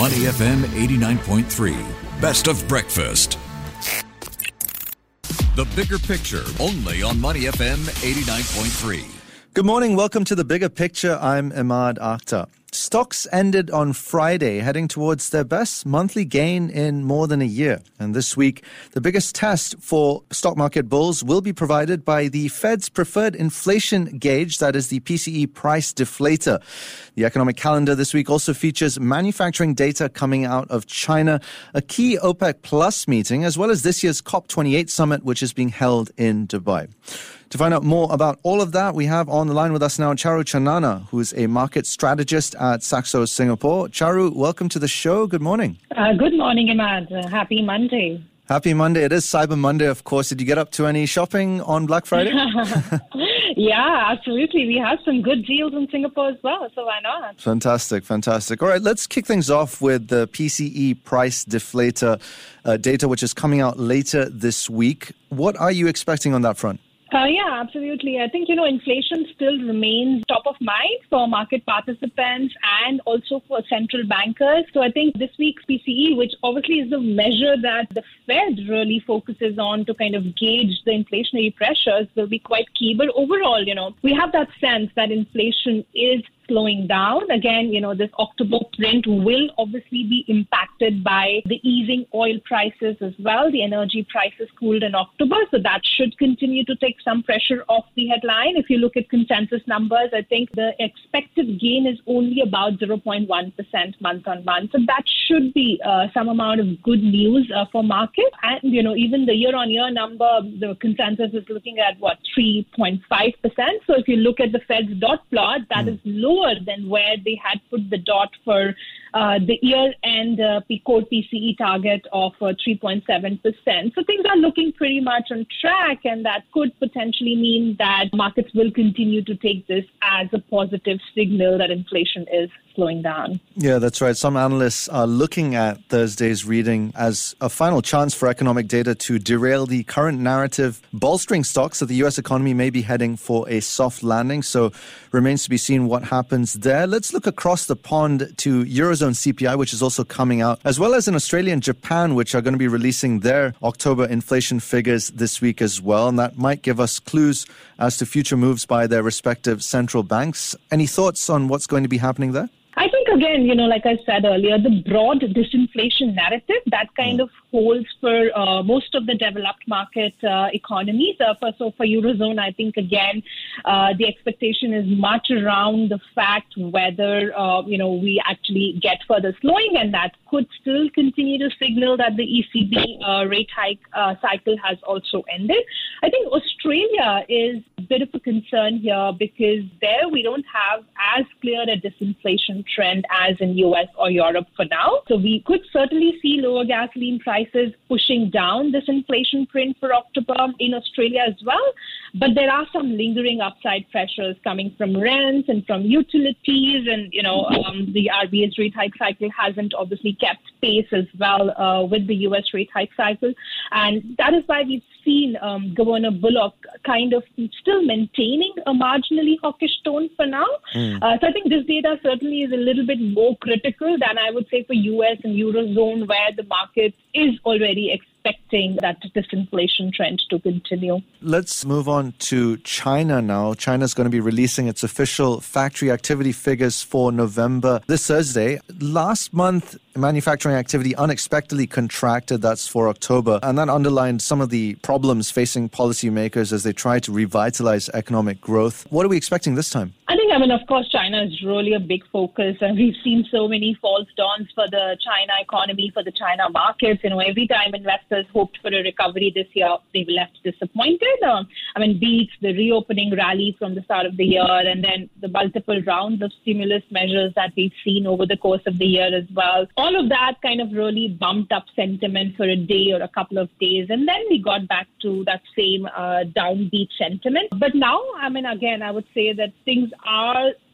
Money FM 89.3. Best of breakfast. The bigger picture only on Money FM 89.3. Good morning. Welcome to the bigger picture. I'm Emaad Akhtar. Stocks ended on Friday, heading towards their best monthly gain in more than a year. And this week, the biggest test for stock market bulls will be provided by the Fed's preferred inflation gauge, that is the PCE price deflator. The economic calendar this week also features manufacturing data coming out of China, a key OPEC Plus meeting, as well as this year's COP28 summit, which is being held in Dubai. To find out more about all of that, we have on the line with us now Charu Chanana, who is a market strategist at Saxo Singapore. Charu, welcome to the show. Good morning. Uh, good morning, Emaad. Uh, happy Monday. Happy Monday. It is Cyber Monday, of course. Did you get up to any shopping on Black Friday? yeah, absolutely. We have some good deals in Singapore as well, so why not? Fantastic, fantastic. All right, let's kick things off with the PCE price deflator uh, data, which is coming out later this week. What are you expecting on that front? Uh, yeah, absolutely. I think, you know, inflation still remains top of mind for market participants and also for central bankers. So I think this week's PCE, which obviously is the measure that the Fed really focuses on to kind of gauge the inflationary pressures, will be quite key. But overall, you know, we have that sense that inflation is slowing down. Again, you know, this October print will obviously be impacted by the easing oil prices as well. The energy prices cooled in October, so that should continue to take some pressure off the headline. If you look at consensus numbers, I think the expected gain is only about 0.1% month on month. So that should be uh, some amount of good news uh, for markets. And, you know, even the year on year number, the consensus is looking at what, 3.5%. So if you look at the Fed's dot plot, that mm. is low than where they had put the dot for uh, the year-end uh, core PCE target of uh, 3.7%. So things are looking pretty much on track, and that could potentially mean that markets will continue to take this as a positive signal that inflation is slowing down. Yeah, that's right. Some analysts are looking at Thursday's reading as a final chance for economic data to derail the current narrative, bolstering stocks that the U.S. economy may be heading for a soft landing. So remains to be seen what happens there. Let's look across the pond to Eurozone Eurozone CPI, which is also coming out, as well as in Australia and Japan, which are going to be releasing their October inflation figures this week as well. And that might give us clues as to future moves by their respective central banks. Any thoughts on what's going to be happening there? I think again, you know, like I said earlier, the broad disinflation narrative that kind mm. of holds for uh, most of the developed market uh, economies. Uh, for, so for eurozone, I think again, uh, the expectation is much around the fact whether uh, you know we actually get further slowing, and that could still continue to signal that the ECB uh, rate hike cycle has also ended. I think Australia is a bit of a concern here because there we don't have as clear a disinflation trend as in US or Europe for now. So we could certainly see lower gasoline prices pushing down this inflation print for October in Australia as well. But there are some lingering upside pressures coming from rents and from utilities, and you know um, the RBA's rate hike cycle hasn't obviously kept pace as well uh, with the U.S. rate hike cycle, and that is why we've seen um, Governor Bullock kind of still maintaining a marginally hawkish tone for now. Mm. Uh, so I think this data certainly is a little bit more critical than I would say for U.S. and Eurozone, where the market is already expecting that disinflation trend to continue. Let's move on to China now. China's going to be releasing its official factory activity figures for November this Thursday. Last month, manufacturing activity unexpectedly contracted. That's for October. And that underlined some of the problems facing policymakers as they try to revitalize economic growth. What are we expecting this time? I I mean, of course, China is really a big focus. And we've seen so many false dawns for the China economy, for the China markets. You know, every time investors hoped for a recovery this year, they were left disappointed. Um, I mean, beats the reopening rally from the start of the year and then the multiple rounds of stimulus measures that we've seen over the course of the year as well all of that kind of really bumped up sentiment for a day or a couple of days. And then we got back to that same uh, downbeat sentiment. But now, I mean, again, I would say that things are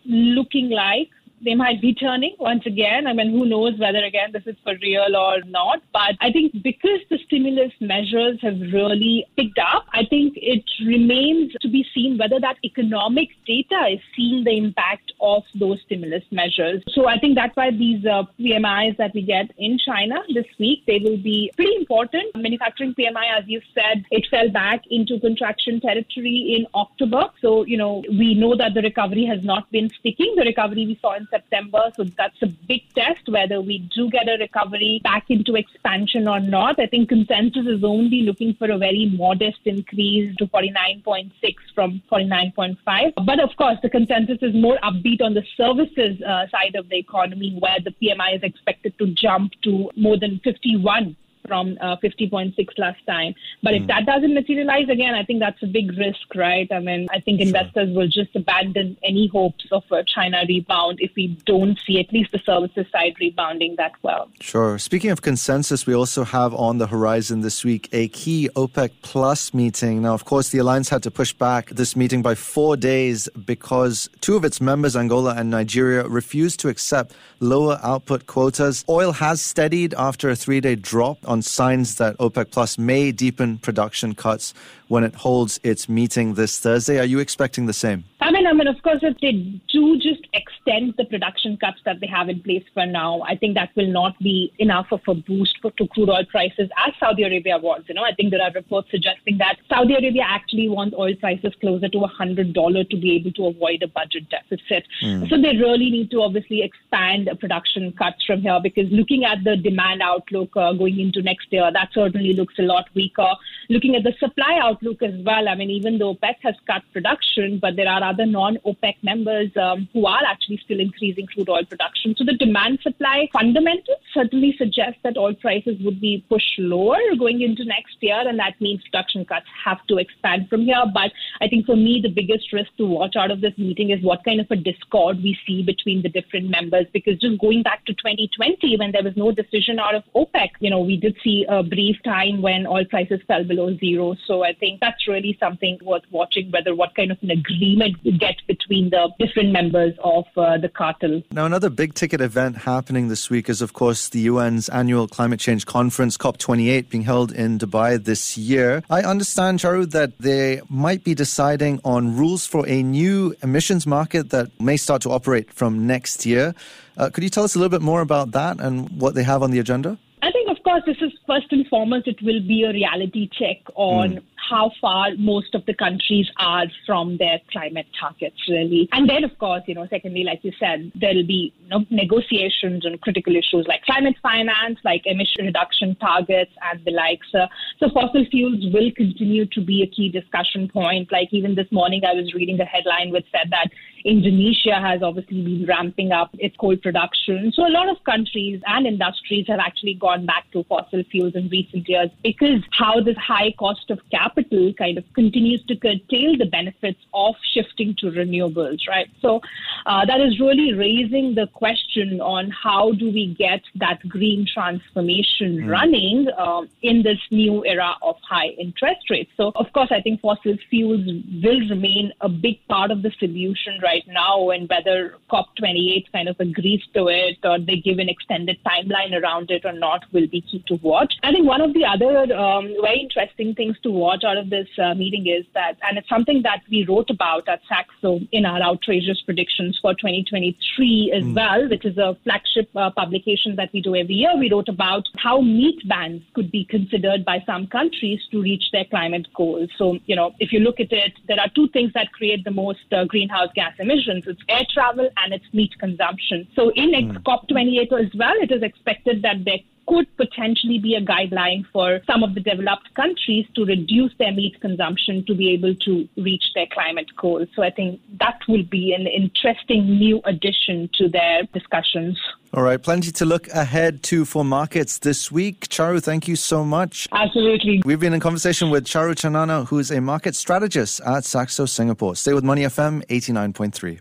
looking like they might be turning once again. I mean, who knows whether again this is for real or not. But I think because the stimulus measures have really picked up, I think it remains to be seen whether that economic data is seeing the impact of those stimulus measures. So I think that's why these uh, PMIs that we get in China this week, they will be pretty important. Manufacturing PMI, as you said, it fell back into contraction territory in October. So, you know, we know that the recovery has not been sticking. The recovery we saw in September. So that's a big test whether we do get a recovery back into expansion or not. I think consensus is only looking for a very modest increase to 49.6 from 49.5. But of course, the consensus is more upbeat on the services uh, side of the economy, where the PMI is expected to jump to more than 51 from uh, 50.6 last time. But mm. if hmm. that doesn't materialize again, I think that's a big risk, right? I mean, I think investors sure. will just abandon any hopes of a China rebound if we don't see at least the services side rebounding that well. Sure. Speaking of consensus, we also have on the horizon this week a key OPEC Plus meeting. Now, of course, the alliance had to push back this meeting by four days because two of its members, Angola and Nigeria, refused to accept lower output quotas. Oil has steadied after a three day drop on on signs that OPEC Plus may deepen production cuts when it holds its meeting this Thursday. Are you expecting the same? I mean, I mean, of course, if they do just extend the production cuts that they have in place for now, I think that will not be enough of a boost for, to crude oil prices as Saudi Arabia wants. You know, I think there are reports suggesting that Saudi Arabia actually wants oil prices closer to $100 to be able to avoid a budget deficit. Mm. So they really need to obviously expand production cuts from here because looking at the demand outlook uh, going into next year, that certainly looks a lot weaker. Looking at the supply outlook as well, I mean, even though OPEC has cut production, but there are other non-OPEC members um, who are actually still increasing crude oil production. So the demand supply fundamentals certainly suggest that oil prices would be pushed lower going into next year, and that means production cuts have to expand from here. But I think for me, the biggest risk to watch out of this meeting is what kind of a discord we see between the different members. Because just going back to 2020, when there was no decision out of OPEC, you know, we did see a brief time when oil prices fell below zero. So I think that's really something worth watching, whether what kind of an agreement we get between the different members of uh, the cartel. Now, another big ticket event happening this week is, of course, the UN's annual climate change conference, COP28, being held in Dubai this year. I understand, Charu, that they might be deciding on rules for a new emissions market that may start to operate from next year. Uh, could you tell us a little bit more about that and what they have on the agenda? Think, of course, this is first and foremost, it will be a reality check on mm how far most of the countries are from their climate targets, really. And then, of course, you know, secondly, like you said, there'll be you know, negotiations on critical issues like climate finance, like emission reduction targets, and the likes. Uh, so, fossil fuels will continue to be a key discussion point. Like, even this morning, I was reading a headline which said that Indonesia has obviously been ramping up its coal production. So, a lot of countries and industries have actually gone back to fossil fuels in recent years because how this high cost of capital capital kind of continues to curtail the benefits of shifting to renewables, right? So uh, that is really raising the question on how do we get that green transformation mm. running um, in this new era of high interest rates. So, of course, I think fossil fuels will remain a big part of the solution right now, and whether COP28 kind of agrees to it or they give an extended timeline around it or not will be key to watch. I think one of the other um, very interesting things to watch out of this uh, meeting is that, and it's something that we wrote about at Saxo in our outrageous predictions for 2023 as mm. well, which is a flagship uh, publication that we do every year. We wrote about how meat bans could be considered by some countries to reach their climate goals. So, you know, if you look at it, there are two things that create the most uh, greenhouse gas emissions. It's air travel and it's meat consumption. So in mm. COP28 as well, it is expected that there could potentially be a guideline for some of the developed countries to reduce their meat consumption to be able to reach their climate goals. So I think that will be an interesting new addition to their discussions. All right, plenty to look ahead to for markets this week. Charu, thank you so much. Absolutely. We've been in conversation with Charu Chanana, who's a market strategist at Saxo Singapore. Stay with Money FM 89.3.